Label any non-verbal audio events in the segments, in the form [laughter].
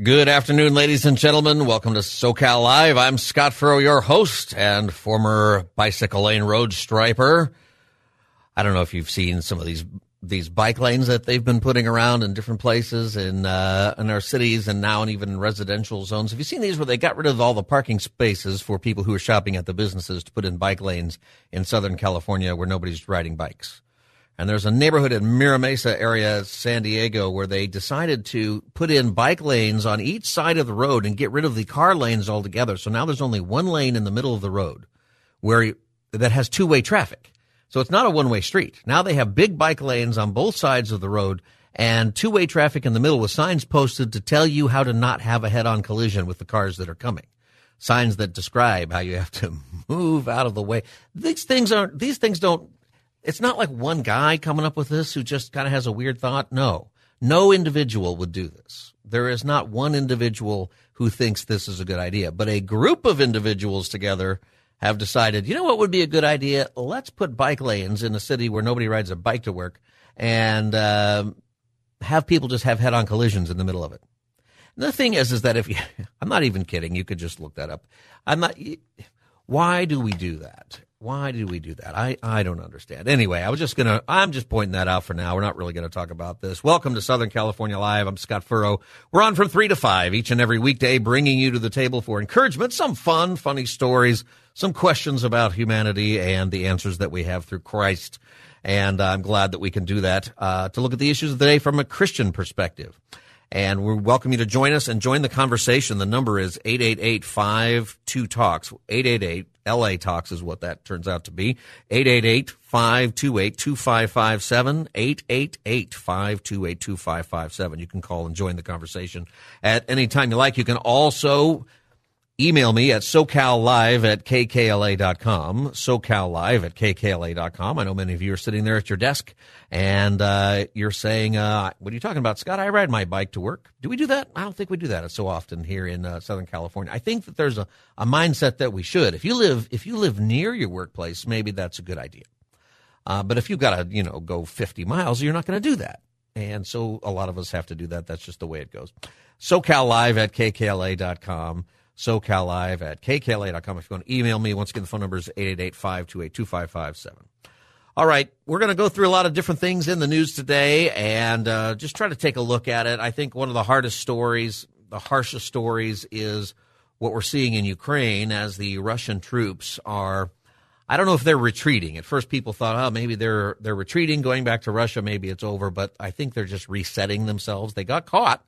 Good afternoon, ladies and gentlemen. Welcome to SoCal Live. I'm Scott Furrow, your host and former bicycle lane road striper. I don't know if you've seen some of these these bike lanes that they've been putting around in different places in uh, in our cities and now in even residential zones. Have you seen these where they got rid of all the parking spaces for people who are shopping at the businesses to put in bike lanes in Southern California where nobody's riding bikes? And there's a neighborhood in Mira Mesa area, San Diego, where they decided to put in bike lanes on each side of the road and get rid of the car lanes altogether. So now there's only one lane in the middle of the road where that has two way traffic. So it's not a one way street. Now they have big bike lanes on both sides of the road and two way traffic in the middle with signs posted to tell you how to not have a head on collision with the cars that are coming. Signs that describe how you have to [laughs] move out of the way. These things aren't, these things don't it's not like one guy coming up with this who just kind of has a weird thought. No, no individual would do this. There is not one individual who thinks this is a good idea, but a group of individuals together have decided, you know what would be a good idea? Let's put bike lanes in a city where nobody rides a bike to work and uh, have people just have head on collisions in the middle of it. And the thing is, is that if you, [laughs] I'm not even kidding, you could just look that up. I'm not, why do we do that? Why do we do that? I, I don't understand. Anyway, I was just gonna, I'm just pointing that out for now. We're not really gonna talk about this. Welcome to Southern California Live. I'm Scott Furrow. We're on from three to five each and every weekday, bringing you to the table for encouragement, some fun, funny stories, some questions about humanity and the answers that we have through Christ. And I'm glad that we can do that, uh, to look at the issues of the day from a Christian perspective. And we welcome you to join us and join the conversation. The number is 888-52-TALKS. 888 LA Talks is what that turns out to be. 888-528-2557. 888-528-2557. You can call and join the conversation at any time you like. You can also Email me at SoCalLive at KKLA.com. SoCalLive at KKLA.com. I know many of you are sitting there at your desk and uh, you're saying, uh, What are you talking about, Scott? I ride my bike to work. Do we do that? I don't think we do that so often here in uh, Southern California. I think that there's a, a mindset that we should. If you live if you live near your workplace, maybe that's a good idea. Uh, but if you've got to, you know, go 50 miles, you're not going to do that. And so a lot of us have to do that. That's just the way it goes. SoCalLive at KKLA.com. SoCal Live at kkla.com. If you want to email me, once again, the phone number is 888-528-2557. All right, we're going to go through a lot of different things in the news today and uh, just try to take a look at it. I think one of the hardest stories, the harshest stories, is what we're seeing in Ukraine as the Russian troops are. I don't know if they're retreating. At first, people thought, oh, maybe they're they're retreating, going back to Russia. Maybe it's over. But I think they're just resetting themselves. They got caught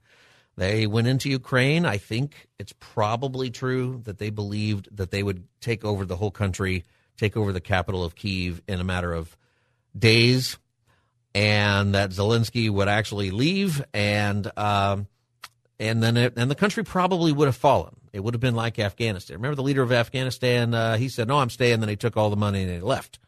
they went into Ukraine. I think it's probably true that they believed that they would take over the whole country, take over the capital of Kiev in a matter of days, and that Zelensky would actually leave, and um, and then it, and the country probably would have fallen. It would have been like Afghanistan. Remember the leader of Afghanistan? Uh, he said, "No, I'm staying." Then he took all the money and he left.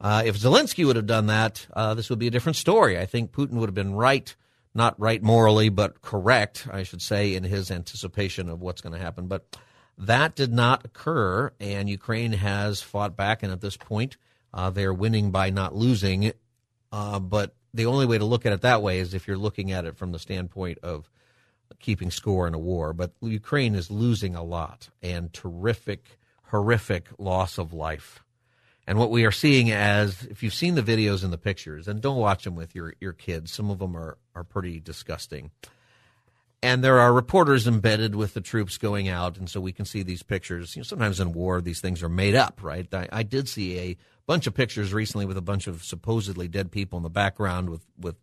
Uh, if Zelensky would have done that, uh, this would be a different story. I think Putin would have been right not right morally, but correct, I should say, in his anticipation of what's going to happen. But that did not occur, and Ukraine has fought back, and at this point, uh, they're winning by not losing. Uh, but the only way to look at it that way is if you're looking at it from the standpoint of keeping score in a war. But Ukraine is losing a lot, and terrific, horrific loss of life. And what we are seeing as, if you've seen the videos and the pictures, and don't watch them with your, your kids, some of them are, are pretty disgusting. And there are reporters embedded with the troops going out, and so we can see these pictures. You know, sometimes in war, these things are made up, right? I, I did see a bunch of pictures recently with a bunch of supposedly dead people in the background with, with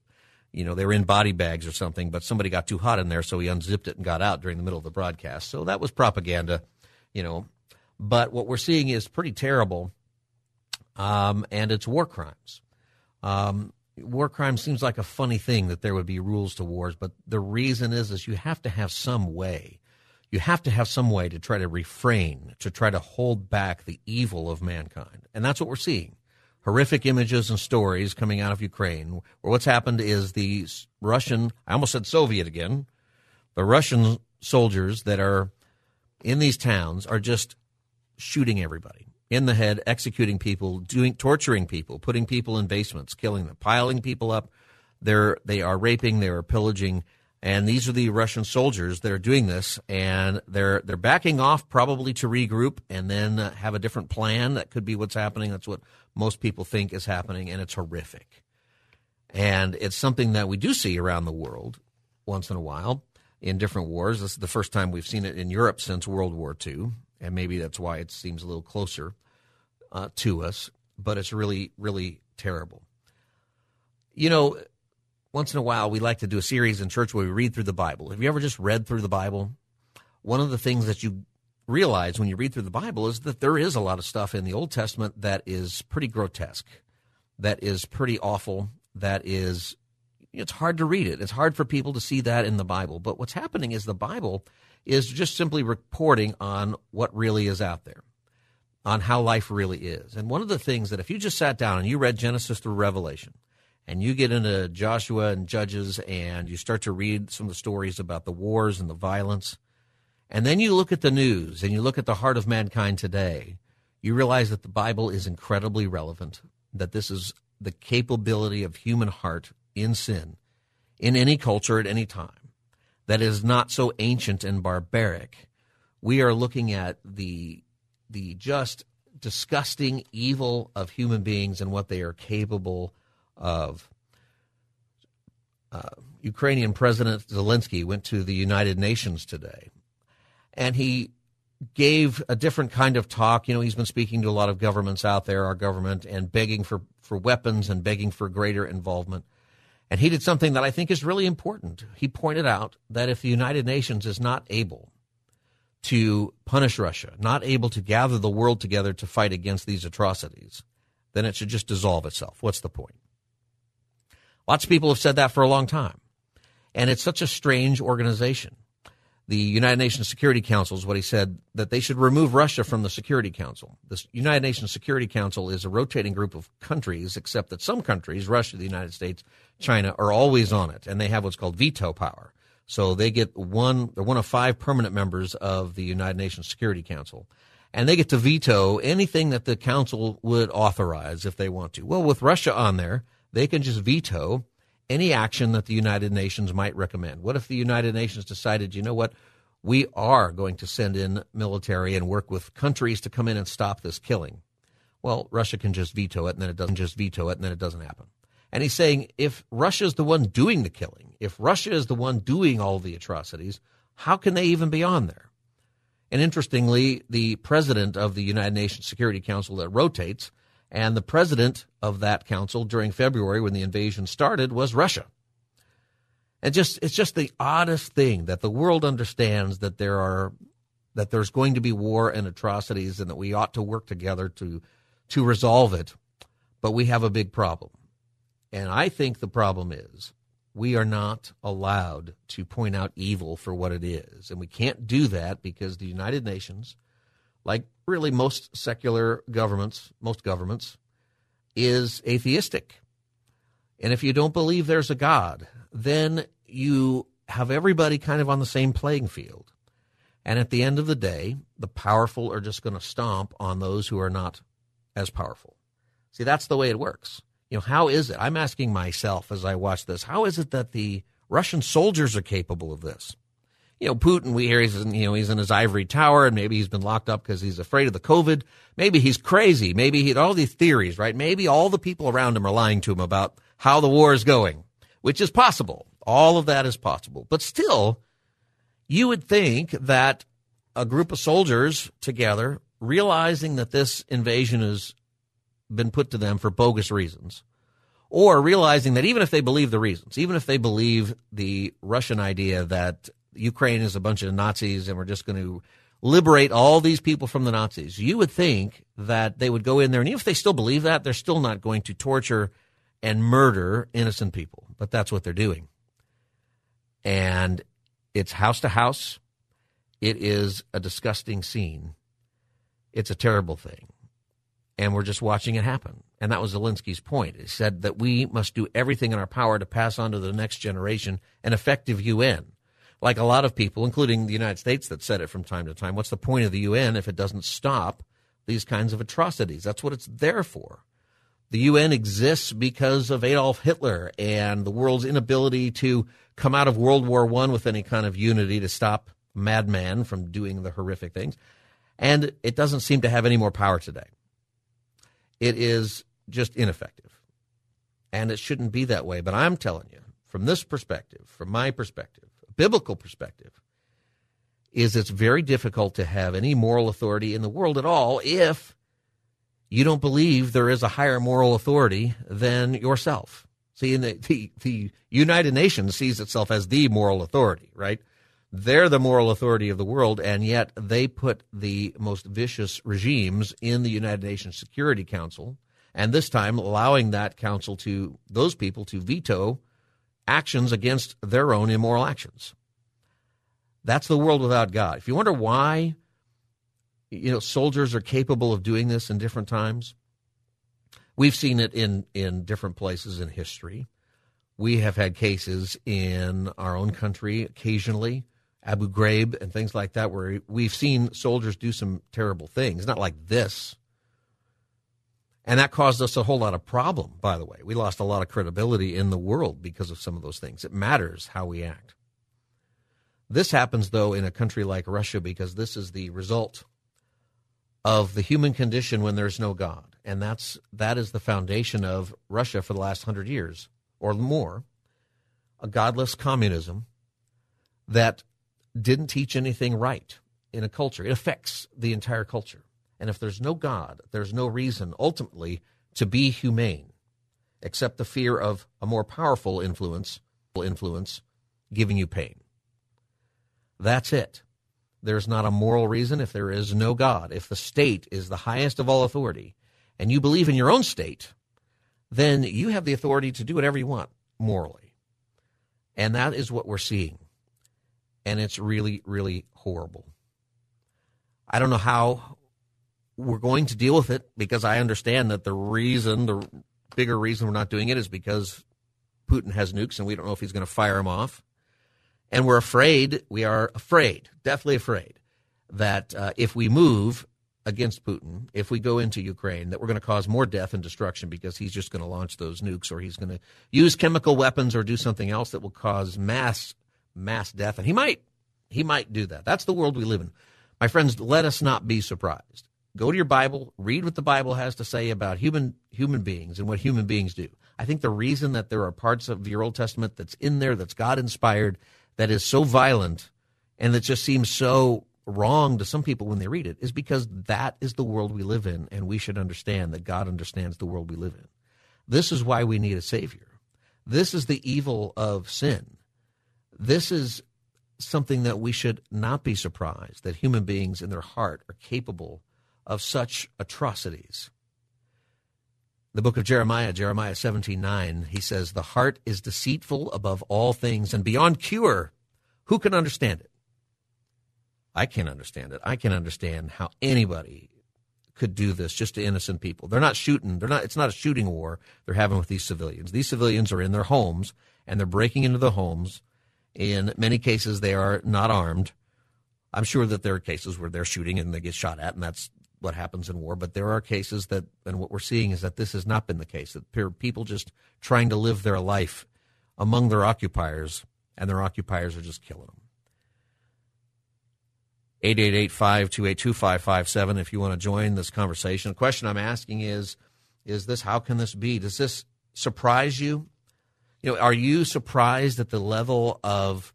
you know, they were in body bags or something, but somebody got too hot in there, so he unzipped it and got out during the middle of the broadcast. So that was propaganda, you know. But what we're seeing is pretty terrible um, and it's war crimes. Um, war crime seems like a funny thing that there would be rules to wars, but the reason is is you have to have some way. You have to have some way to try to refrain, to try to hold back the evil of mankind. And that's what we're seeing. Horrific images and stories coming out of Ukraine, where what's happened is the Russian, I almost said Soviet again, the Russian soldiers that are in these towns are just shooting everybody in the head, executing people, doing torturing people, putting people in basements, killing them, piling people up. They're they are raping, they are pillaging. And these are the Russian soldiers that are doing this, and they're they're backing off probably to regroup and then have a different plan. That could be what's happening. That's what most people think is happening, and it's horrific. And it's something that we do see around the world once in a while in different wars. This is the first time we've seen it in Europe since World War II, and maybe that's why it seems a little closer uh, to us. But it's really, really terrible. You know, once in a while we like to do a series in church where we read through the Bible. Have you ever just read through the Bible? One of the things that you realize when you read through the Bible is that there is a lot of stuff in the Old Testament that is pretty grotesque, that is pretty awful, that is it's hard to read it. It's hard for people to see that in the Bible. But what's happening is the Bible is just simply reporting on what really is out there, on how life really is. And one of the things that if you just sat down and you read Genesis through Revelation, and you get into Joshua and Judges and you start to read some of the stories about the wars and the violence, and then you look at the news and you look at the heart of mankind today, you realize that the Bible is incredibly relevant, that this is the capability of human heart in sin in any culture at any time that is not so ancient and barbaric. We are looking at the the just disgusting evil of human beings and what they are capable of. Uh, Ukrainian President Zelensky went to the United Nations today, and he gave a different kind of talk. You know, he's been speaking to a lot of governments out there, our government, and begging for, for weapons and begging for greater involvement. And he did something that I think is really important. He pointed out that if the United Nations is not able to punish Russia, not able to gather the world together to fight against these atrocities, then it should just dissolve itself. What's the point? Lots of people have said that for a long time. And it's such a strange organization. The United Nations Security Council is what he said that they should remove Russia from the Security Council. The United Nations Security Council is a rotating group of countries, except that some countries, Russia, the United States, China, are always on it, and they have what's called veto power. So they get one, they're one of five permanent members of the United Nations Security Council. And they get to veto anything that the council would authorize if they want to. Well, with Russia on there, they can just veto any action that the United Nations might recommend. What if the United Nations decided, you know what, we are going to send in military and work with countries to come in and stop this killing? Well, Russia can just veto it, and then it doesn't just veto it, and then it doesn't happen. And he's saying if Russia is the one doing the killing, if Russia is the one doing all the atrocities, how can they even be on there? And interestingly, the president of the United Nations Security Council that rotates and the president of that council during February when the invasion started was Russia. And just it's just the oddest thing that the world understands that there are that there's going to be war and atrocities and that we ought to work together to to resolve it. But we have a big problem. And I think the problem is we are not allowed to point out evil for what it is. And we can't do that because the United Nations, like really most secular governments, most governments, is atheistic. And if you don't believe there's a God, then you have everybody kind of on the same playing field. And at the end of the day, the powerful are just going to stomp on those who are not as powerful. See, that's the way it works. You know, how is it? I'm asking myself as I watch this, how is it that the Russian soldiers are capable of this? you know, Putin, we hear he's in, you know, he's in his ivory tower and maybe he's been locked up because he's afraid of the COVID. Maybe he's crazy. Maybe he, all these theories, right? Maybe all the people around him are lying to him about how the war is going, which is possible. All of that is possible. But still, you would think that a group of soldiers together, realizing that this invasion has been put to them for bogus reasons, or realizing that even if they believe the reasons, even if they believe the Russian idea that Ukraine is a bunch of Nazis and we're just going to liberate all these people from the Nazis. You would think that they would go in there, and even if they still believe that, they're still not going to torture and murder innocent people. But that's what they're doing. And it's house to house. It is a disgusting scene. It's a terrible thing. And we're just watching it happen. And that was Zelensky's point. He said that we must do everything in our power to pass on to the next generation an effective UN like a lot of people, including the United States, that said it from time to time. What's the point of the UN if it doesn't stop these kinds of atrocities? That's what it's there for. The UN exists because of Adolf Hitler and the world's inability to come out of World War I with any kind of unity to stop madman from doing the horrific things. And it doesn't seem to have any more power today. It is just ineffective. And it shouldn't be that way. But I'm telling you, from this perspective, from my perspective, biblical perspective, is it's very difficult to have any moral authority in the world at all if you don't believe there is a higher moral authority than yourself. See, the, the, the United Nations sees itself as the moral authority, right? They're the moral authority of the world, and yet they put the most vicious regimes in the United Nations Security Council, and this time allowing that council to, those people to veto actions against their own immoral actions. That's the world without God. If you wonder why, you know, soldiers are capable of doing this in different times, we've seen it in, in different places in history. We have had cases in our own country occasionally, Abu Ghraib and things like that, where we've seen soldiers do some terrible things. Not like this. And that caused us a whole lot of problem, by the way. We lost a lot of credibility in the world because of some of those things. It matters how we act. This happens, though, in a country like Russia because this is the result of the human condition when there's no God. And that's, that is the foundation of Russia for the last hundred years or more a godless communism that didn't teach anything right in a culture. It affects the entire culture. And if there's no God, there's no reason ultimately to be humane except the fear of a more powerful influence, influence giving you pain. That's it. There's not a moral reason if there is no God. If the state is the highest of all authority and you believe in your own state, then you have the authority to do whatever you want morally. And that is what we're seeing. And it's really, really horrible. I don't know how we're going to deal with it because I understand that the reason, the bigger reason we're not doing it is because Putin has nukes and we don't know if he's going to fire them off. And we're afraid, we are afraid, definitely afraid, that uh, if we move against Putin, if we go into Ukraine, that we're going to cause more death and destruction because he's just going to launch those nukes or he's going to use chemical weapons or do something else that will cause mass mass death. And he might he might do that. That's the world we live in. My friends, let us not be surprised. Go to your Bible, read what the Bible has to say about human human beings and what human beings do. I think the reason that there are parts of your Old Testament that's in there that's God inspired that is so violent and that just seems so wrong to some people when they read it is because that is the world we live in, and we should understand that God understands the world we live in. This is why we need a Savior. This is the evil of sin. This is something that we should not be surprised that human beings in their heart are capable of such atrocities. The book of Jeremiah, Jeremiah 17 9, he says, The heart is deceitful above all things and beyond cure. Who can understand it? I can't understand it. I can't understand how anybody could do this just to innocent people. They're not shooting. They're not. It's not a shooting war they're having with these civilians. These civilians are in their homes and they're breaking into the homes. In many cases, they are not armed. I'm sure that there are cases where they're shooting and they get shot at, and that's what happens in war, but there are cases that, and what we're seeing is that this has not been the case. That people just trying to live their life among their occupiers, and their occupiers are just killing them. 888-528-2557 if you want to join this conversation. The question I'm asking is, is this, how can this be? Does this surprise you? You know, are you surprised at the level of,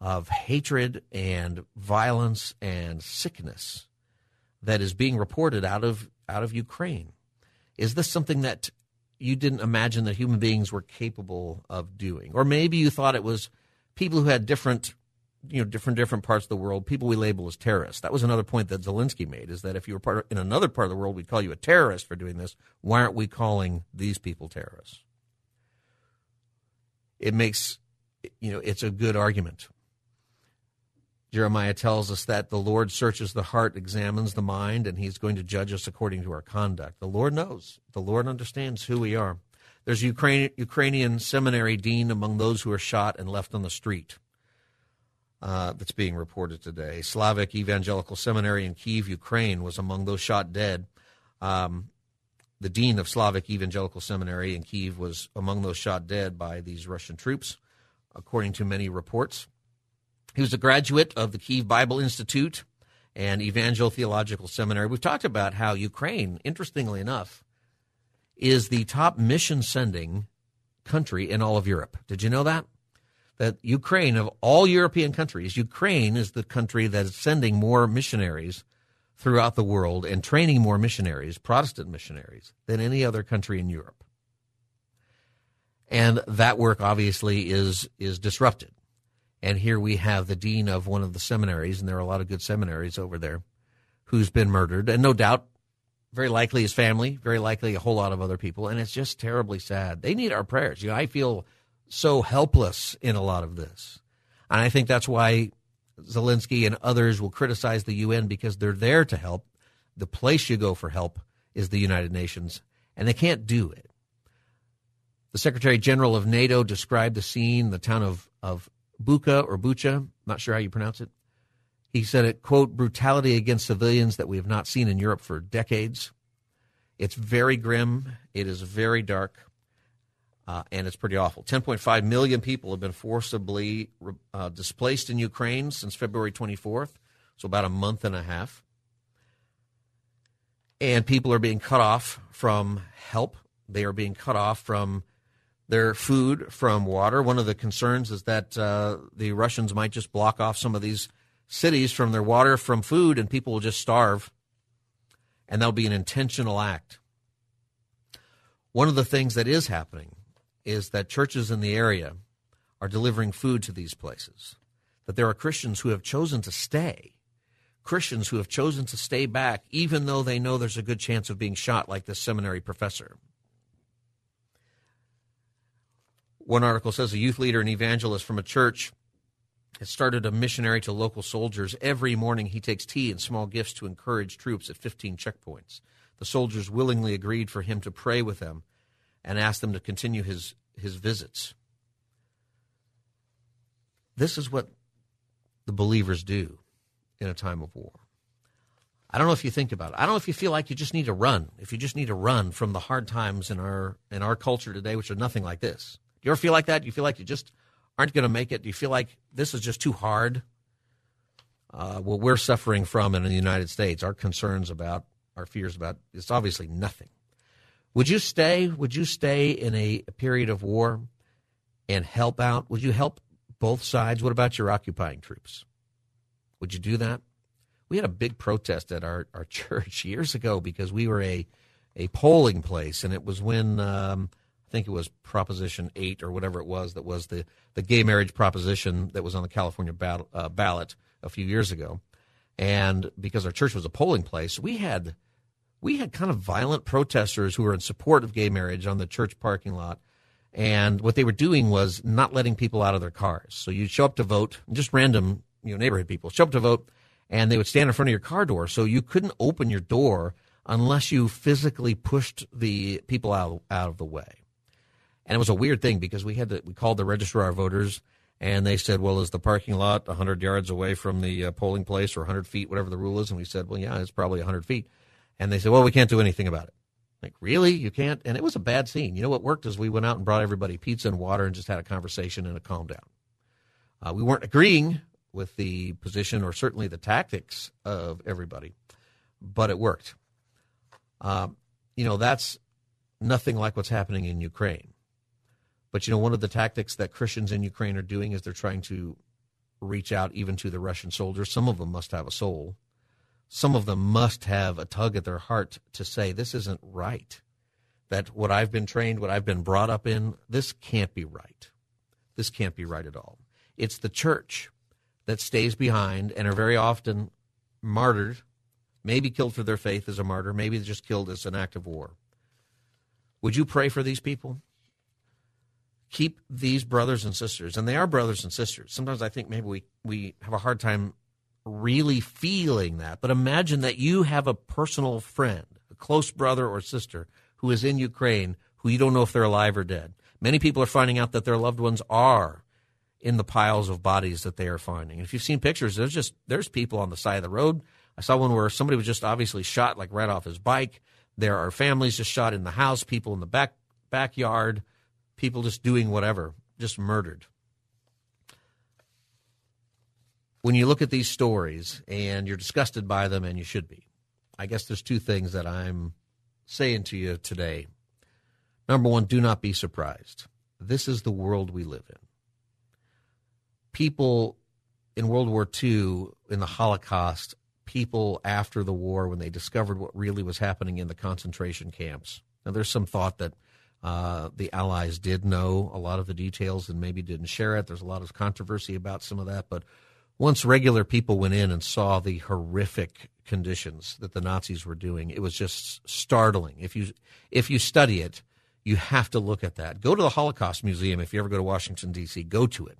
of hatred and violence and sickness that is being reported out of out of Ukraine. Is this something that you didn't imagine that human beings were capable of doing, or maybe you thought it was people who had different, you know, different different parts of the world, people we label as terrorists. That was another point that Zelensky made: is that if you were part of, in another part of the world, we'd call you a terrorist for doing this. Why aren't we calling these people terrorists? It makes, you know, it's a good argument Jeremiah tells us that the Lord searches the heart, examines the mind, and he's going to judge us according to our conduct. The Lord knows. The Lord understands who we are. There's a Ukrainian, Ukrainian seminary dean among those who are shot and left on the street. Uh, that's being reported today. Slavic Evangelical Seminary in Kiev, Ukraine, was among those shot dead. Um, the dean of Slavic Evangelical Seminary in Kiev was among those shot dead by these Russian troops, according to many reports. He was a graduate of the Kiev Bible Institute and Evangel Theological Seminary. We've talked about how Ukraine, interestingly enough, is the top mission sending country in all of Europe. Did you know that? That Ukraine, of all European countries, Ukraine is the country that is sending more missionaries throughout the world and training more missionaries, Protestant missionaries, than any other country in Europe. And that work obviously is is disrupted. And here we have the dean of one of the seminaries, and there are a lot of good seminaries over there, who's been murdered, and no doubt, very likely his family, very likely a whole lot of other people, and it's just terribly sad. They need our prayers. You know, I feel so helpless in a lot of this, and I think that's why Zelensky and others will criticize the UN because they're there to help. The place you go for help is the United Nations, and they can't do it. The Secretary General of NATO described the scene, the town of, of Bucha or Bucha, not sure how you pronounce it. He said it, quote, brutality against civilians that we have not seen in Europe for decades. It's very grim. It is very dark. Uh, and it's pretty awful. 10.5 million people have been forcibly uh, displaced in Ukraine since February 24th, so about a month and a half. And people are being cut off from help. They are being cut off from their food, from water. One of the concerns is that uh, the Russians might just block off some of these cities from their water, from food, and people will just starve. And that'll be an intentional act. One of the things that is happening is that churches in the area are delivering food to these places, that there are Christians who have chosen to stay, Christians who have chosen to stay back, even though they know there's a good chance of being shot, like this seminary professor. One article says a youth leader and evangelist from a church has started a missionary to local soldiers. Every morning he takes tea and small gifts to encourage troops at 15 checkpoints. The soldiers willingly agreed for him to pray with them and asked them to continue his, his visits. This is what the believers do in a time of war. I don't know if you think about it. I don't know if you feel like you just need to run. If you just need to run from the hard times in our in our culture today, which are nothing like this. Do you ever feel like that? Do you feel like you just aren't going to make it? Do you feel like this is just too hard? Uh, what we're suffering from in the United States, our concerns about, our fears about, it's obviously nothing. Would you stay? Would you stay in a period of war and help out? Would you help both sides? What about your occupying troops? Would you do that? We had a big protest at our, our [laughs] church years ago because we were a, a polling place, and it was when um, I think it was Proposition 8 or whatever it was that was the, the gay marriage proposition that was on the California uh, ballot a few years ago. And because our church was a polling place, we had we had kind of violent protesters who were in support of gay marriage on the church parking lot. And what they were doing was not letting people out of their cars. So you'd show up to vote, just random, you know, neighborhood people show up to vote, and they would stand in front of your car door. So you couldn't open your door unless you physically pushed the people out, out of the way. And it was a weird thing because we had to, we called the registrar of voters and they said, well, is the parking lot 100 yards away from the uh, polling place or 100 feet, whatever the rule is? And we said, well, yeah, it's probably 100 feet. And they said, well, we can't do anything about it. Like, really? You can't? And it was a bad scene. You know what worked is we went out and brought everybody pizza and water and just had a conversation and a calm down. Uh, we weren't agreeing with the position or certainly the tactics of everybody, but it worked. Uh, you know, that's nothing like what's happening in Ukraine. But, you know, one of the tactics that Christians in Ukraine are doing is they're trying to reach out even to the Russian soldiers. Some of them must have a soul some of them must have a tug at their heart to say, this isn't right. That what I've been trained, what I've been brought up in, this can't be right. This can't be right at all. It's the church that stays behind and are very often martyred, maybe killed for their faith as a martyr, maybe just killed as an act of war. Would you pray for these people? Keep these brothers and sisters, and they are brothers and sisters. Sometimes I think maybe we, we have a hard time really feeling that. But imagine that you have a personal friend, a close brother or sister who is in Ukraine who you don't know if they're alive or dead. Many people are finding out that their loved ones are in the piles of bodies that they are finding. If you've seen pictures, there's just there's people on the side of the road. I saw one where somebody was just obviously shot like right off his bike. There are families just shot in the house, people in the back backyard, people just doing whatever, just murdered. When you look at these stories and you're disgusted by them, and you should be, I guess there's two things that I'm saying to you today. Number one, do not be surprised. This is the world we live in. People in World War II, in the Holocaust, people after the war, when they discovered what really was happening in the concentration camps. Now, there's some thought that uh, the Allies did know a lot of the details and maybe didn't share it. There's a lot of controversy about some of that. But once regular people went in and saw the horrific conditions that the Nazis were doing, it was just startling. If you if you study it, you have to look at that. Go to the Holocaust Museum if you ever go to Washington D.C. Go to it,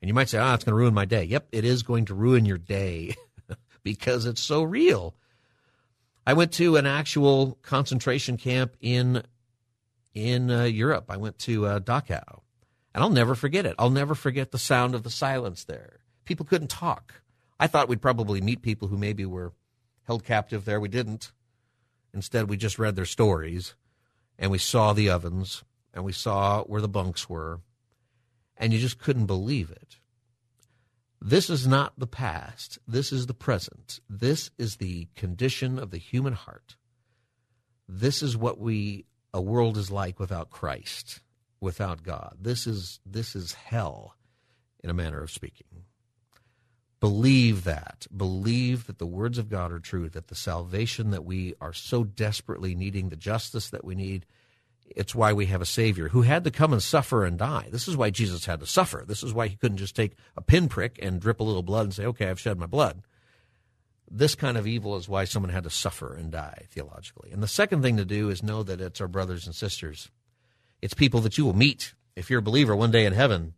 and you might say, "Ah, oh, it's going to ruin my day." Yep, it is going to ruin your day [laughs] because it's so real. I went to an actual concentration camp in in uh, Europe. I went to uh, Dachau, and I'll never forget it. I'll never forget the sound of the silence there. People couldn't talk. I thought we'd probably meet people who maybe were held captive there. We didn't. Instead, we just read their stories, and we saw the ovens, and we saw where the bunks were, and you just couldn't believe it. This is not the past. This is the present. This is the condition of the human heart. This is what we a world is like without Christ, without God. This is this is hell in a manner of speaking. Believe that. Believe that the words of God are true, that the salvation that we are so desperately needing, the justice that we need, it's why we have a Savior who had to come and suffer and die. This is why Jesus had to suffer. This is why he couldn't just take a pinprick and drip a little blood and say, okay, I've shed my blood this kind of evil is why someone had to suffer and die theologically. And the second thing to do is know that it's our brothers and sisters. It's people that you will meet if you're a believer one day in heaven.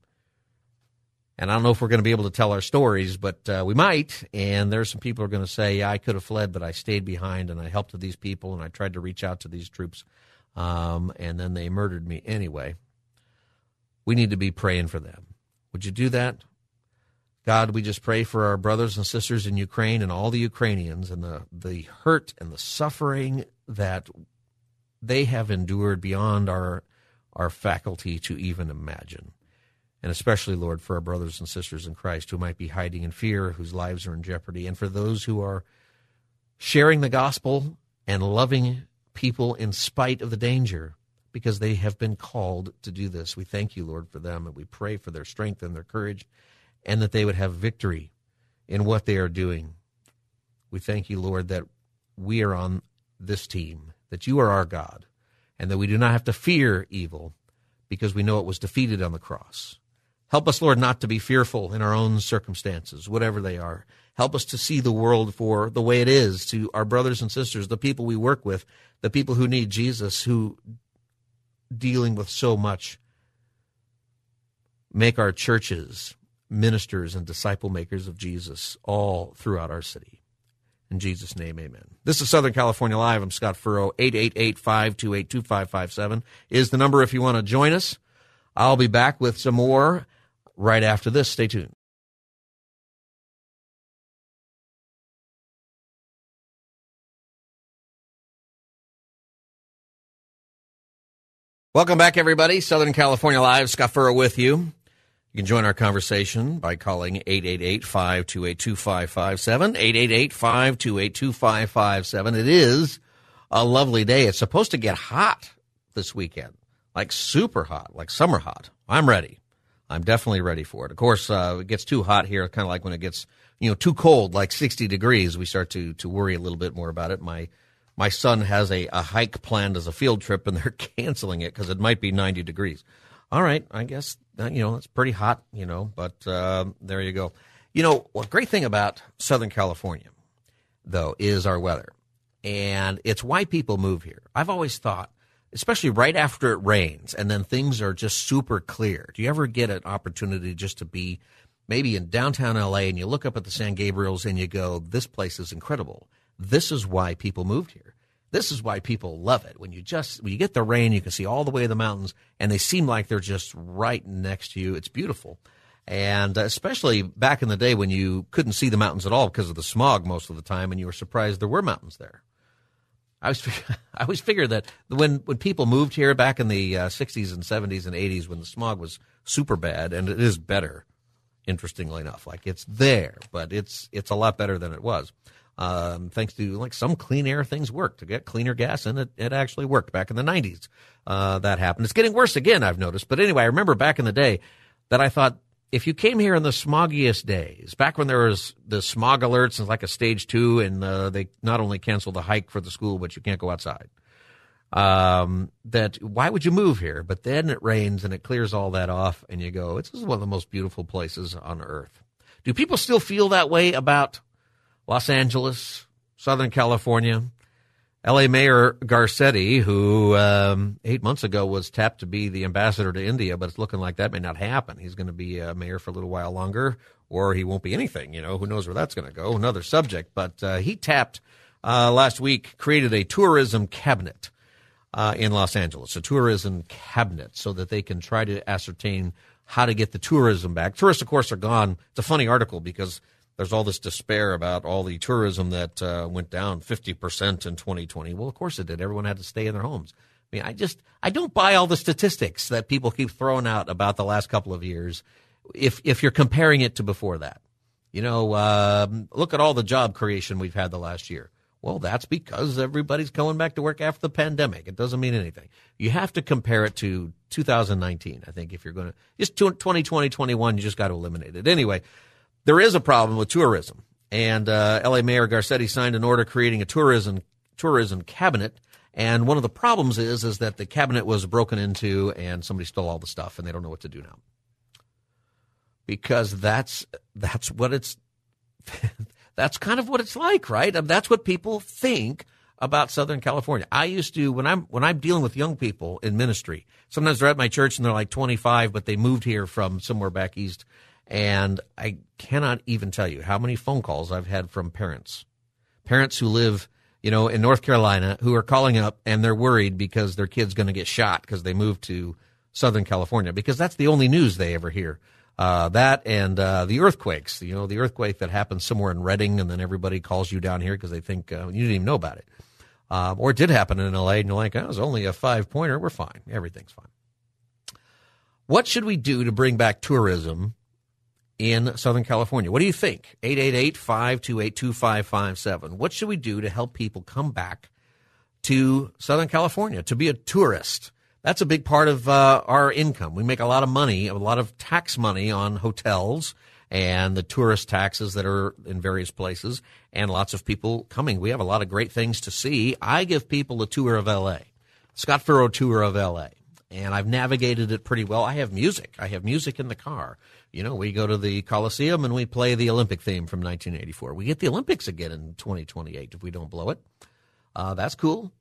And I don't know if we're going to be able to tell our stories, but uh, we might. And there's some people who are going to say, yeah, I could have fled, but I stayed behind and I helped these people and I tried to reach out to these troops. Um, and then they murdered me anyway. We need to be praying for them. Would you do that? God, we just pray for our brothers and sisters in Ukraine and all the Ukrainians and the, the hurt and the suffering that they have endured beyond our, our faculty to even imagine. And especially, Lord, for our brothers and sisters in Christ who might be hiding in fear, whose lives are in jeopardy, and for those who are sharing the gospel and loving people in spite of the danger because they have been called to do this. We thank you, Lord, for them, and we pray for their strength and their courage and that they would have victory in what they are doing. We thank you, Lord, that we are on this team, that you are our God, and that we do not have to fear evil because we know it was defeated on the cross. Help us, Lord, not to be fearful in our own circumstances, whatever they are. Help us to see the world for the way it is to our brothers and sisters, the people we work with, the people who need Jesus, who dealing with so much. Make our churches ministers and disciple makers of Jesus all throughout our city. In Jesus' name, amen. This is Southern California Live. I'm Scott Furrow. 888-528-2557 is the number if you want to join us. I'll be back with some more right after this. Stay tuned. Welcome back, everybody. Southern California Live. Scott Furrow with you. You can join our conversation by calling 888-528-2557, 888-528-2557. It is a lovely day. It's supposed to get hot this weekend, like super hot, like summer hot. I'm ready. I'm definitely ready for it. Of course, uh, it gets too hot here, kind of like when it gets, you know, too cold, like 60 degrees, we start to, to worry a little bit more about it. My, my son has a, a hike planned as a field trip and [laughs] they're canceling it because it might be 90 degrees all right, I guess uh, you know it's pretty hot, you know, but uh, there you go. You know, what great thing about Southern California, though, is our weather, and it's why people move here. I've always thought, especially right after it rains, and then things are just super clear. Do you ever get an opportunity just to be maybe in downtown LA and you look up at the San Gabriels and you go, "This place is incredible." This is why people moved here this is why people love it. When you just when you get the rain, you can see all the way to the mountains, and they seem like they're just right next to you. It's beautiful, and especially back in the day when you couldn't see the mountains at all because of the smog most of the time, and you were surprised there were mountains there. I was I always [laughs] figured that when when people moved here back in the uh, 60s and 70s and 80s when the smog was super bad and it is better interestingly enough like it's there but it's it's a lot better than it was. Um, thanks to like some clean air things worked. To get cleaner gas and it, it actually worked. Back in the 90s uh, that happened. It's getting worse again I've noticed. But anyway I remember back in the day that I thought if you came here in the smoggiest days, back when there was the smog alerts and like a stage two, and uh, they not only canceled the hike for the school, but you can't go outside. Um, that why would you move here? But then it rains and it clears all that off, and you go, this is one of the most beautiful places on earth. Do people still feel that way about Los Angeles, Southern California? LA Mayor Garcetti, who um, eight months ago was tapped to be the ambassador to India, but it's looking like that may not happen. He's going to be a mayor for a little while longer, or he won't be anything. You know, who knows where that's going to go? Another subject. But uh, he tapped uh, last week, created a tourism cabinet uh, in Los Angeles, a tourism cabinet, so that they can try to ascertain how to get the tourism back. Tourists, of course, are gone. It's a funny article because there's all this despair about all the tourism that uh, went down 50% in 2020. Well, of course it did. Everyone had to stay in their homes. I mean, I just, I don't buy all the statistics that people keep throwing out about the last couple of years if, if you're comparing it to before that. You know, um, look at all the job creation we've had the last year. Well, that's because everybody's going back to work after the pandemic. It doesn't mean anything. You have to compare it to 2019. I think if you're going to just 2020, 21, you just got to eliminate it. Anyway, there is a problem with tourism, and uh, L.A. Mayor Garcetti signed an order creating a tourism tourism cabinet. And one of the problems is is that the cabinet was broken into, and somebody stole all the stuff, and they don't know what to do now. Because that's that's what it's [laughs] that's kind of what it's like, right? That's what people think about Southern California. I used to when I'm when I'm dealing with young people in ministry. Sometimes they're at my church and they're like 25, but they moved here from somewhere back east, and I cannot even tell you how many phone calls I've had from parents, parents who live, you know, in North Carolina who are calling up and they're worried because their kid's going to get shot because they moved to Southern California because that's the only news they ever hear. Uh, that and uh, the earthquakes, you know, the earthquake that happened somewhere in Redding, and then everybody calls you down here because they think uh, you didn't even know about it. Um, or it did happen in LA, and you're like, oh, it was only a five pointer. We're fine. Everything's fine. What should we do to bring back tourism in Southern California. What do you think? 888 528 2557. What should we do to help people come back to Southern California to be a tourist? That's a big part of uh, our income. We make a lot of money, a lot of tax money on hotels and the tourist taxes that are in various places, and lots of people coming. We have a lot of great things to see. I give people a tour of LA, Scott Furrow tour of LA, and I've navigated it pretty well. I have music. I have music in the car you know, we go to the Coliseum and we play the Olympic theme from 1984. We get the Olympics again in 2028 if we don't blow it. Uh, that's cool.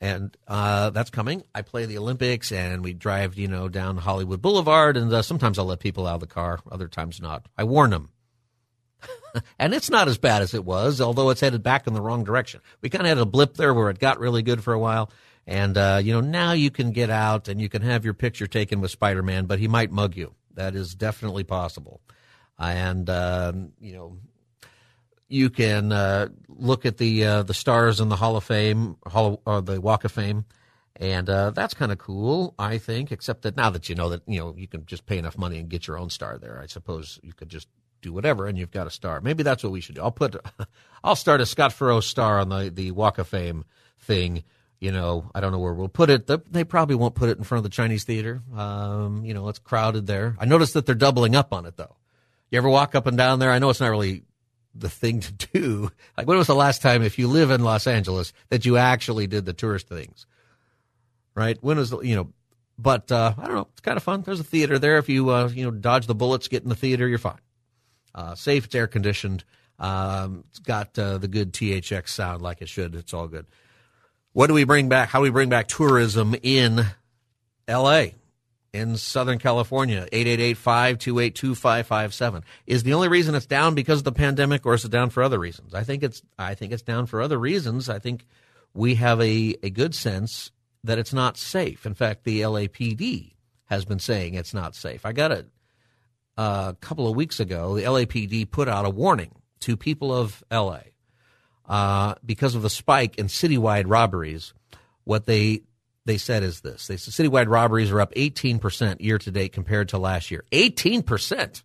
And uh, that's coming. I play the Olympics and we drive, you know, down Hollywood Boulevard. And uh, sometimes I'll let people out of the car, other times not. I warn them. [laughs] and it's not as bad as it was, although it's headed back in the wrong direction. We kind of had a blip there where it got really good for a while. And, uh, you know, now you can get out and you can have your picture taken with Spider Man, but he might mug you. That is definitely possible. And, um, you know, you can uh, look at the uh, the stars in the Hall of Fame, Hall or uh, the Walk of Fame, and uh, that's kind of cool, I think. Except that now that you know that you know you can just pay enough money and get your own star there, I suppose you could just do whatever and you've got a star. Maybe that's what we should do. I'll put, [laughs] I'll start a Scott Furrow star on the the Walk of Fame thing you know, I don't know where we'll put it. They probably won't put it in front of the Chinese theater. Um, you know, it's crowded there. I noticed that they're doubling up on it though. You ever walk up and down there? I know it's not really the thing to do. [laughs] Like when was the last time, if you live in Los Angeles, that you actually did the tourist things? Right? When was the, you know, but uh, I don't know. It's kind of fun. There's a theater there. If you uh, you know dodge the bullets, get in the theater, you're fine. Uh, safe. It's air conditioned. Um, it's got uh, the good THX sound like it should. It's all good. What do we bring back? How do we bring back tourism in L.A., in Southern California? 888-528-2557. Is the only reason it's down because of the pandemic or is it down for other reasons? I think it's, I think it's down for other reasons. I think we have a, a good sense that it's not safe. In fact, the LAPD has been saying it's not safe. I got it uh, a couple of weeks ago. The LAPD put out a warning to people of LA uh, because of the spike in citywide robberies. What they they said is this: they said citywide robberies are up 18 percent year to date compared to last year. 18 percent.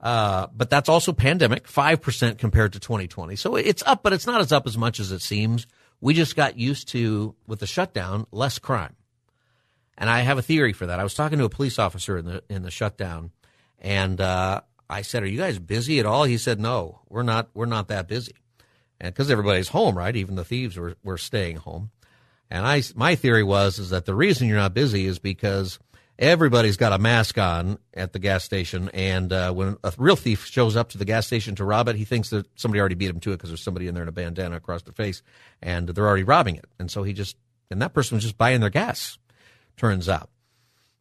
Uh, but that's also pandemic, 5% compared to 2020. So it's up, but it's not as up as much as it seems. We just got used to, with the shutdown, less crime. And I have a theory for that. I was talking to a police officer in the, in the shutdown and, uh, I said, are you guys busy at all? He said, no, we're not, we're not that busy. And cause everybody's home, right? Even the thieves were, were staying home. And I, my theory was, is that the reason you're not busy is because everybody's got a mask on at the gas station. And uh, when a real thief shows up to the gas station to rob it, he thinks that somebody already beat him to it because there's somebody in there in a bandana across the face, and they're already robbing it. And so he just and that person was just buying their gas. Turns out,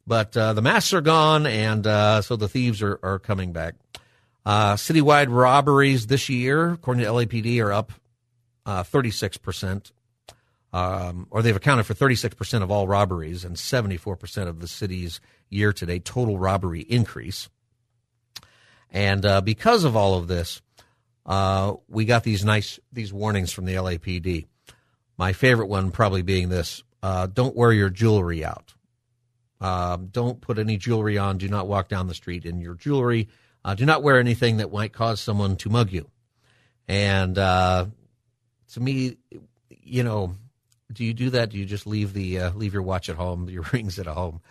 but uh, the masks are gone, and uh, so the thieves are are coming back. Uh, citywide robberies this year, according to LAPD, are up uh, 36 percent um, or they've accounted for 36% of all robberies and 74% of the city's year to date total robbery increase. And uh, because of all of this, uh, we got these nice these warnings from the LAPD. My favorite one probably being this: uh, don't wear your jewelry out. Um, don't put any jewelry on. Do not walk down the street in your jewelry. Uh, do not wear anything that might cause someone to mug you. And uh, to me, you know, do you do that? Do you just leave the uh, leave your watch at home, your [laughs] rings at home?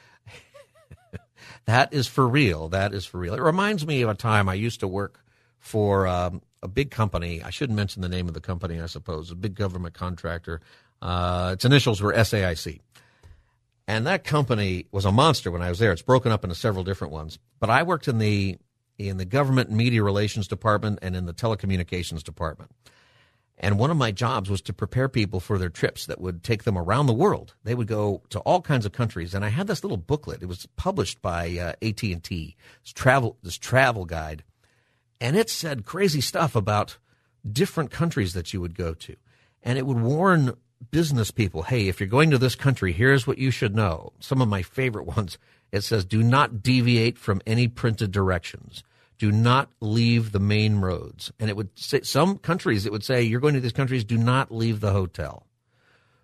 [laughs] that is for real. That is for real. It reminds me of a time I used to work for um, a big company. I shouldn't mention the name of the company, I suppose. A big government contractor. Uh, its initials were SAIC. And that company was a monster when I was there. It's broken up into several different ones. But I worked in the in the government media relations department and in the telecommunications department. And one of my jobs was to prepare people for their trips that would take them around the world. They would go to all kinds of countries, and I had this little booklet. It was published by uh, AT and T. This travel this travel guide, and it said crazy stuff about different countries that you would go to, and it would warn business people, "Hey, if you're going to this country, here's what you should know." Some of my favorite [laughs] ones. It says, "Do not deviate from any printed directions." do not leave the main roads. And it would say some countries, it would say, you're going to these countries, do not leave the hotel.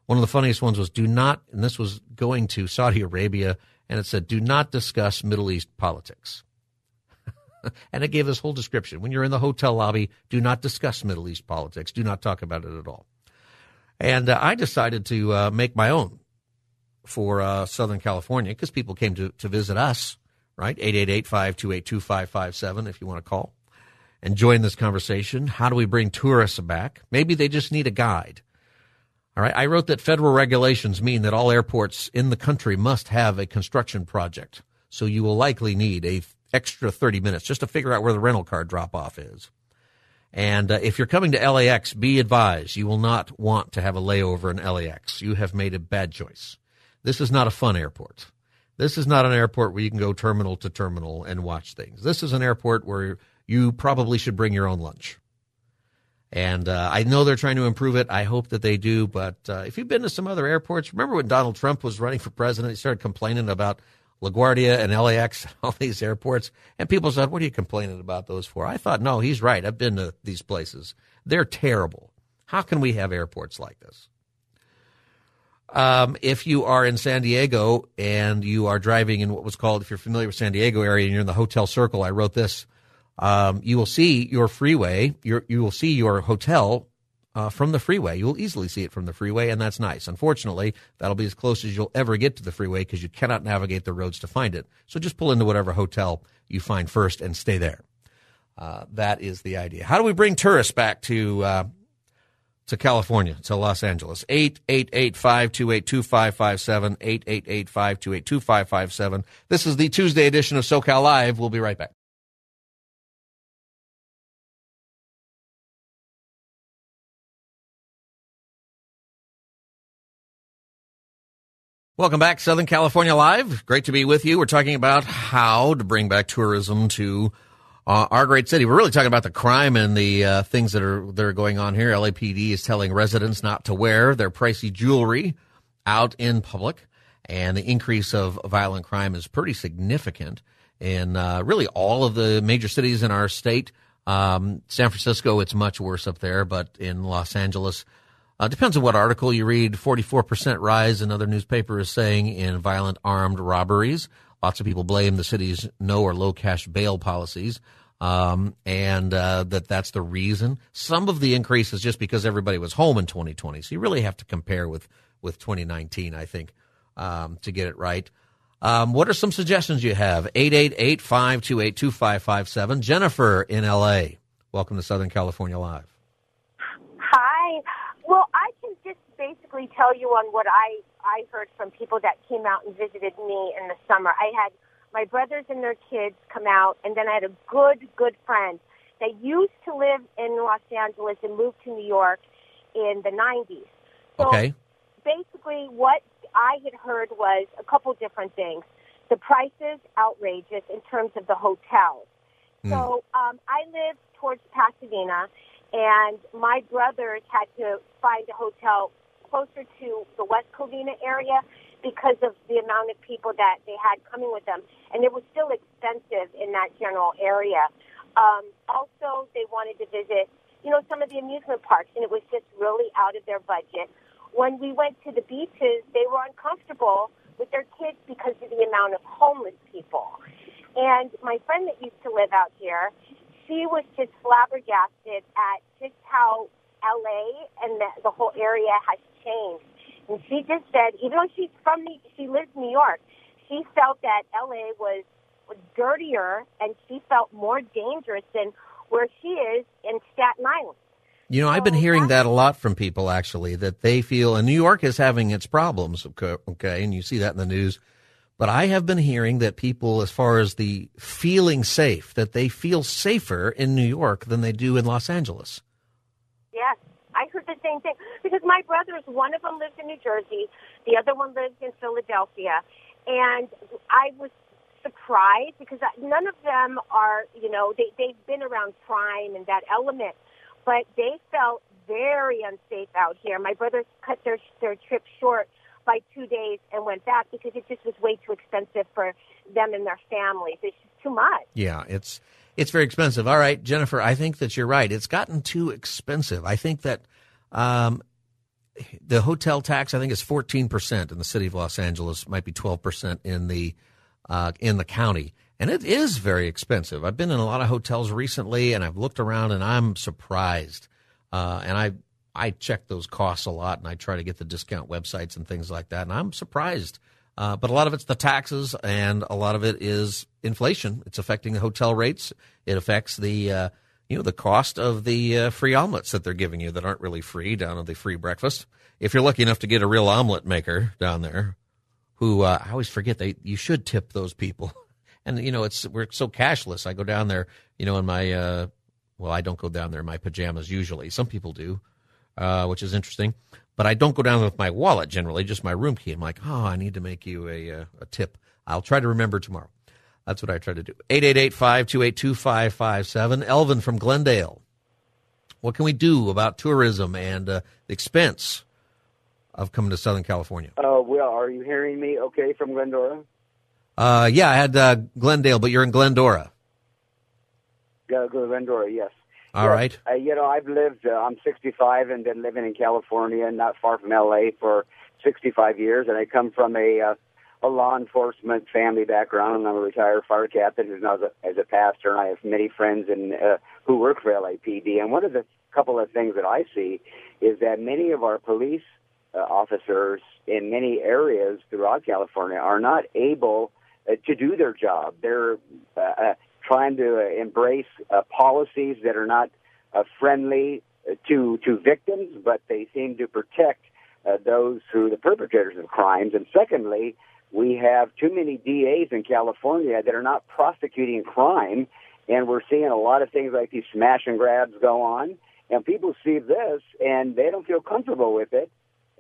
One of the funniest ones was do not, and this was going to Saudi Arabia, and it said, do not discuss Middle East politics. [laughs] and it gave this whole description. When you're in the hotel lobby, do not discuss Middle East politics. Do not talk about it at all. And uh, I decided to uh, make my own for uh, Southern California because people came to, to visit us right? 888-528-2557 if you want to call and join this conversation. How do we bring tourists back? Maybe they just need a guide. All right. I wrote that federal regulations mean that all airports in the country must have a construction project. So you will likely need a extra 30 minutes just to figure out where the rental car drop off is. And uh, if you're coming to LAX, be advised you will not want to have a layover in LAX. You have made a bad choice. This is not a fun airport. This is not an airport where you can go terminal to terminal and watch things. This is an airport where you probably should bring your own lunch. And uh, I know they're trying to improve it. I hope that they do. But uh, if you've been to some other airports, remember when Donald Trump was running for president, he started complaining about LaGuardia and LAX, [laughs] all these airports. And people said, What are you complaining about those for? I thought, No, he's right. I've been to these places. They're terrible. How can we have airports like this? Um, if you are in San Diego and you are driving in what was called, if you're familiar with San Diego area and you're in the hotel circle, I wrote this. Um, you will see your freeway. Your, you will see your hotel uh, from the freeway. You will easily see it from the freeway, and that's nice. Unfortunately, that'll be as close as you'll ever get to the freeway because you cannot navigate the roads to find it. So just pull into whatever hotel you find first and stay there. Uh, that is the idea. How do we bring tourists back to uh, to California, to Los Angeles. 888-528-2557, 888-528-2557. This is the Tuesday edition of SoCal Live. We'll be right back. Welcome back, Southern California Live. Great to be with you. We're talking about how to bring back tourism to uh, our great city. We're really talking about the crime and the uh, things that are that are going on here. LAPD is telling residents not to wear their pricey jewelry out in public, and the increase of violent crime is pretty significant in uh, really all of the major cities in our state. Um, San Francisco, it's much worse up there, but in Los Angeles, uh, depends on what article you read. 44% rise, another newspaper is saying, in violent armed robberies. Lots of people blame the city's no or low cash bail policies. Um, and uh, that that's the reason. Some of the increase is just because everybody was home in 2020. So you really have to compare with with 2019, I think, um, to get it right. Um, what are some suggestions you have? 888 528 2557. Jennifer in LA. Welcome to Southern California Live. Well, I can just basically tell you on what I, I heard from people that came out and visited me in the summer. I had my brothers and their kids come out, and then I had a good, good friend that used to live in Los Angeles and moved to New York in the 90s. So okay. basically, what I had heard was a couple different things. The prices outrageous in terms of the hotels. Mm. So um, I live towards Pasadena, and my brothers had to find a hotel closer to the West Covina area because of the amount of people that they had coming with them, and it was still expensive in that general area. Um, also, they wanted to visit, you know, some of the amusement parks, and it was just really out of their budget. When we went to the beaches, they were uncomfortable with their kids because of the amount of homeless people. And my friend that used to live out here, she was just flabbergasted at just how LA and the, the whole area has changed. And she just said, even though she's from, the, she lives in New York, she felt that LA was, was dirtier and she felt more dangerous than where she is in Staten Island. You know, I've been hearing that a lot from people actually that they feel, and New York is having its problems, okay, and you see that in the news. But I have been hearing that people, as far as the feeling safe, that they feel safer in New York than they do in Los Angeles. Yes, I heard the same thing because my brothers, one of them lives in New Jersey, the other one lives in Philadelphia, and I was surprised because none of them are, you know, they they've been around crime and that element but they felt very unsafe out here. My brothers cut their their trip short by two days and went back because it just was way too expensive for them and their families. It's just too much. Yeah, it's it's very expensive. All right, Jennifer, I think that you're right. It's gotten too expensive. I think that um, the hotel tax, I think, is 14 percent in the city of Los Angeles. Might be 12 percent in the uh, in the county and it is very expensive. I've been in a lot of hotels recently, and I've looked around, and I'm surprised. Uh, and I I check those costs a lot, and I try to get the discount websites and things like that, and I'm surprised. Uh, but a lot of it's the taxes, and a lot of it is inflation. It's affecting the hotel rates. It affects the uh, you know the cost of the uh, free omelets that they're giving you that aren't really free down at the free breakfast. If you're lucky enough to get a real omelet maker down there, who uh, I always forget they you should tip those people. [laughs] and you know it's we're so cashless. I go down there, you know, in my uh, well, I don't go down there in my pajamas usually. Some people do, uh, which is interesting. But I don't go down with my wallet generally, just my room key. I'm like, oh, I need to make you a uh, a tip. I'll try to remember tomorrow. That's what I try to do. 888-528-2557. Elvin from Glendale. What can we do about tourism and uh, the expense of coming to Southern California? Uh, well, are you hearing me okay from Glendora? Uh, yeah, I had uh, Glendale, but you're in Glendora. Yeah, go to Glendora, yes. All right. Uh, you know, I've lived, uh, I'm 65 and been living in California, not far from LA, for 65 years, and I come from a uh, a law enforcement family background, and I'm a retired fire captain as a, as a pastor, and I have many friends in, uh, who work for LAPD. And one of the couple of things that I see is that many of our police uh, officers in many areas throughout California are not able uh, to do their job. They're uh, uh, trying to uh, embrace uh, policies that are not uh, friendly to to victims, but they seem to protect those who are the perpetrators of crimes. And secondly, we have too many DAs in California that are not prosecuting crime, and we're seeing a lot of things like these smash and grabs go on. And people see this and they don't feel comfortable with it.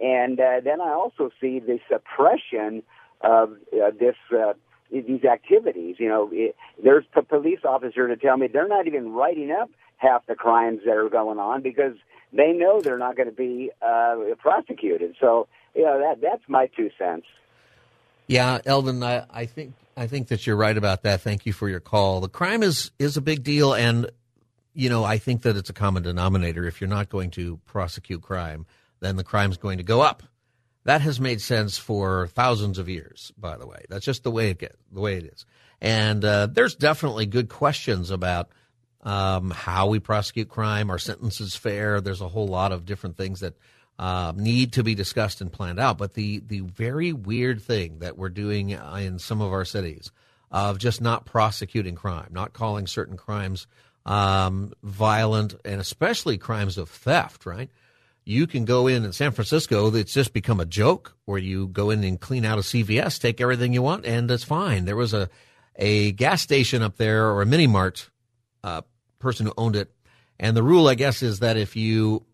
And uh, then I also see the suppression of uh, this uh, these activities. You know, it, there's a police officer to tell me they're not even writing up half the crimes that are going on because they know they're not going to be uh, prosecuted. So, you know, that that's my two cents. Yeah, Eldon, I, I think I think that you're right about that. Thank you for your call. The crime is is a big deal, and you know, I think that it's a common denominator. If you're not going to prosecute crime, then the crime's going to go up. That has made sense for thousands of years, by the way. That's just the way it get, the way it is. And uh, there's definitely good questions about um, how we prosecute crime. Are sentences fair? There's a whole lot of different things that uh, need to be discussed and planned out. But the the very weird thing that we're doing in some of our cities of just not prosecuting crime, not calling certain crimes um, violent, and especially crimes of theft, right? You can go in in San Francisco, it's just become a joke where you go in and clean out a CVS, take everything you want, and it's fine. There was a, a gas station up there or a mini mart uh, person who owned it. And the rule, I guess, is that if you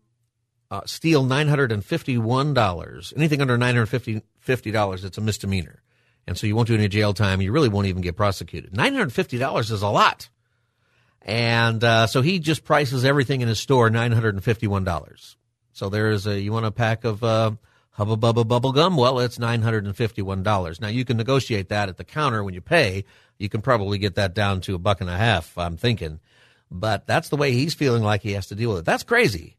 uh, steal $951, anything under $950, $50, it's a misdemeanor. And so you won't do any jail time. You really won't even get prosecuted. $950 is a lot. And uh, so he just prices everything in his store $951. So there's a, you want a pack of uh, Hubba Bubba bubble gum? Well, it's $951. Now you can negotiate that at the counter when you pay. You can probably get that down to a buck and a half, I'm thinking. But that's the way he's feeling like he has to deal with it. That's crazy.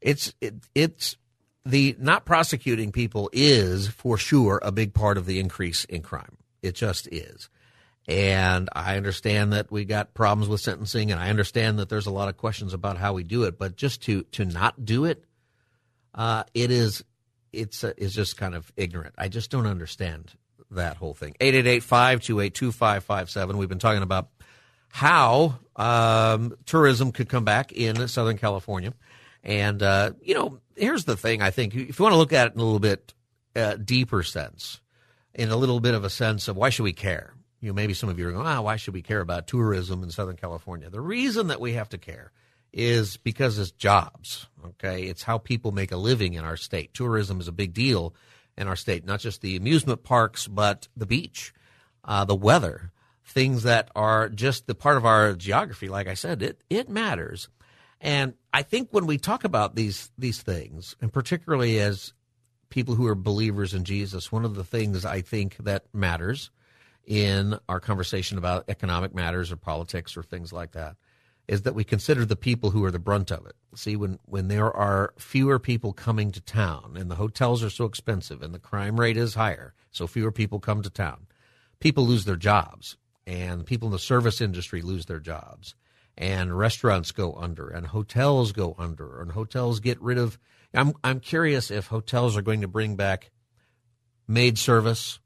It's, it, it's, the not prosecuting people is for sure a big part of the increase in crime. It just is. And I understand that we got problems with sentencing, and I understand that there's a lot of questions about how we do it. But just to to not do it, uh, it is it's uh, is just kind of ignorant. I just don't understand that whole thing. 888-528-2557. We've been talking about how um, tourism could come back in Southern California. And, uh, you know, here's the thing I think if you want to look at it in a little bit uh, deeper sense, in a little bit of a sense of why should we care? You know, maybe some of you are going, ah, why should we care about tourism in Southern California? The reason that we have to care is because it's jobs. Okay, it's how people make a living in our state. Tourism is a big deal in our state, not just the amusement parks, but the beach, uh, the weather, things that are just the part of our geography. Like I said, it it matters, and I think when we talk about these these things, and particularly as people who are believers in Jesus, one of the things I think that matters in our conversation about economic matters or politics or things like that is that we consider the people who are the brunt of it. See, when, when there are fewer people coming to town and the hotels are so expensive and the crime rate is higher, so fewer people come to town, people lose their jobs and people in the service industry lose their jobs and restaurants go under and hotels go under and hotels get rid of. I'm, I'm curious if hotels are going to bring back maid service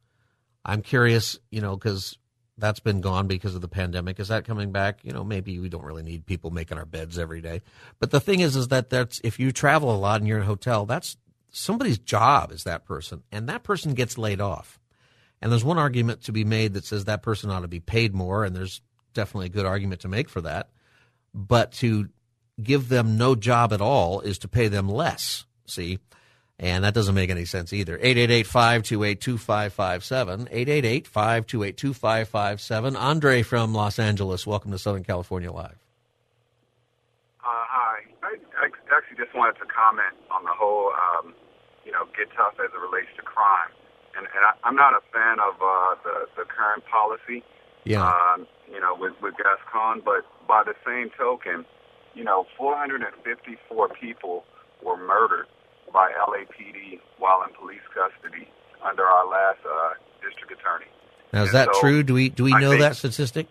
I'm curious, you know, because that's been gone because of the pandemic. Is that coming back? You know, maybe we don't really need people making our beds every day. But the thing is, is that that's if you travel a lot and you're in a hotel, that's somebody's job is that person, and that person gets laid off. And there's one argument to be made that says that person ought to be paid more, and there's definitely a good argument to make for that. But to give them no job at all is to pay them less. See, and that doesn't make any sense either. 888-528-2557. 888-528-2557. Andre from Los Angeles, welcome to Southern California Live. Uh, hi. I, I, actually just wanted to comment on the whole, um, you know, get tough as it relates to crime. And, and I, I'm not a fan of uh, the, the current policy, yeah. um, you know, with, with Gascon, but by the same token, you know, 454 people were murdered by LAPD while in police custody under our last uh, district attorney. Now, is and that so true? Do we do we know that statistic?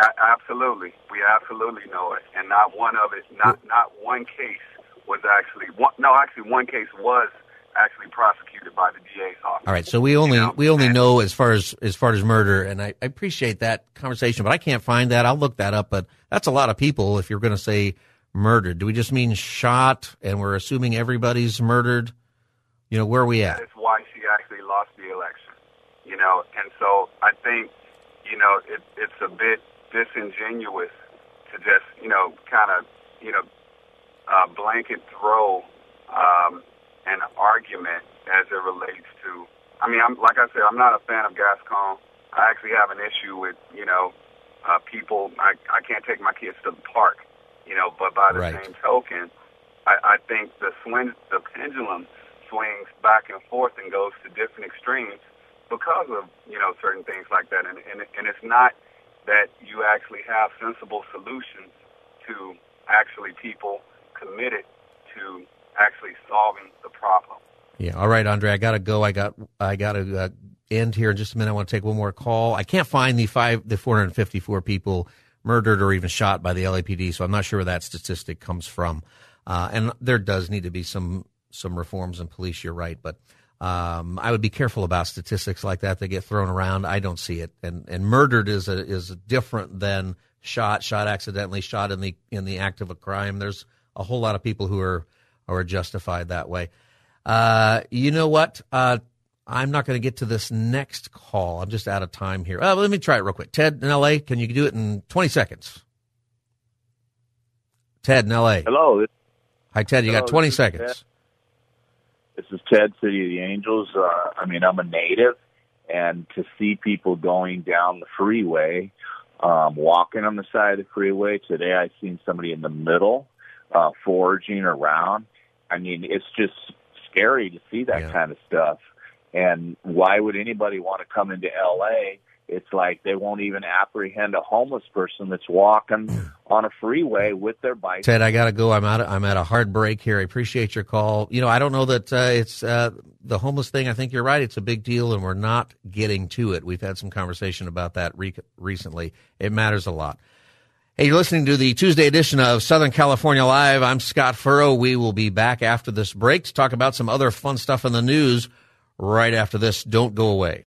A- absolutely, we absolutely know it, and not one of it, not well, not one case was actually one. No, actually, one case was actually prosecuted by the DA's office. All right, so we only you know? we only know as far as as far as murder, and I, I appreciate that conversation, but I can't find that. I'll look that up, but that's a lot of people. If you're going to say murdered? Do we just mean shot and we're assuming everybody's murdered? You know, where are we at? That is why she actually lost the election. You know, and so I think, you know, it, it's a bit disingenuous to just, you know, kind of, you know, uh, blanket throw um, an argument as it relates to. I mean, I'm like I said, I'm not a fan of Gascon. I actually have an issue with, you know, uh, people. I I can't take my kids to the park you know, but by the right. same token, I, I think the swing, the pendulum swings back and forth and goes to different extremes because of you know certain things like that. And and and it's not that you actually have sensible solutions to actually people committed to actually solving the problem. Yeah. All right, Andre. I gotta go. I got. I gotta uh, end here in just a minute. I want to take one more call. I can't find the five, the 454 people murdered or even shot by the LAPD, so I'm not sure where that statistic comes from. Uh, and there does need to be some some reforms in police. You're right, but um, I would be careful about statistics like that that get thrown around. I don't see it, and and murdered is a, is different than shot, shot accidentally, shot in the in the act of a crime. There's a whole lot of people who are are justified that way. Uh, you know what? Uh, I'm not going to get to this next call. I'm just out of time here. Uh, let me try it real quick. Ted in LA, can you do it in 20 seconds? Ted in LA. Hello. Hi, Ted. You Hello, got 20 this seconds. This is Ted, City of the Angels. Uh, I mean, I'm a native, and to see people going down the freeway, um, walking on the side of the freeway. Today, I've seen somebody in the middle, uh, foraging around. I mean, it's just scary to see that Yeah. kind of stuff. And why would anybody want to come into LA? It's like they won't even apprehend a homeless person that's walking on a freeway with their bike. Ted, I got to go. I'm out. I'm at a hard break here. I appreciate your call. You know, I don't know that uh, it's uh, the homeless thing. I think you're right. It's a big deal, and we're not getting to it. We've had some conversation about that re- recently. It matters a lot. Hey, you're listening to the Tuesday edition of Southern California Live. I'm Scott Furrow. We will be back after this break to talk about some other fun stuff in the news right after this. Don't go away.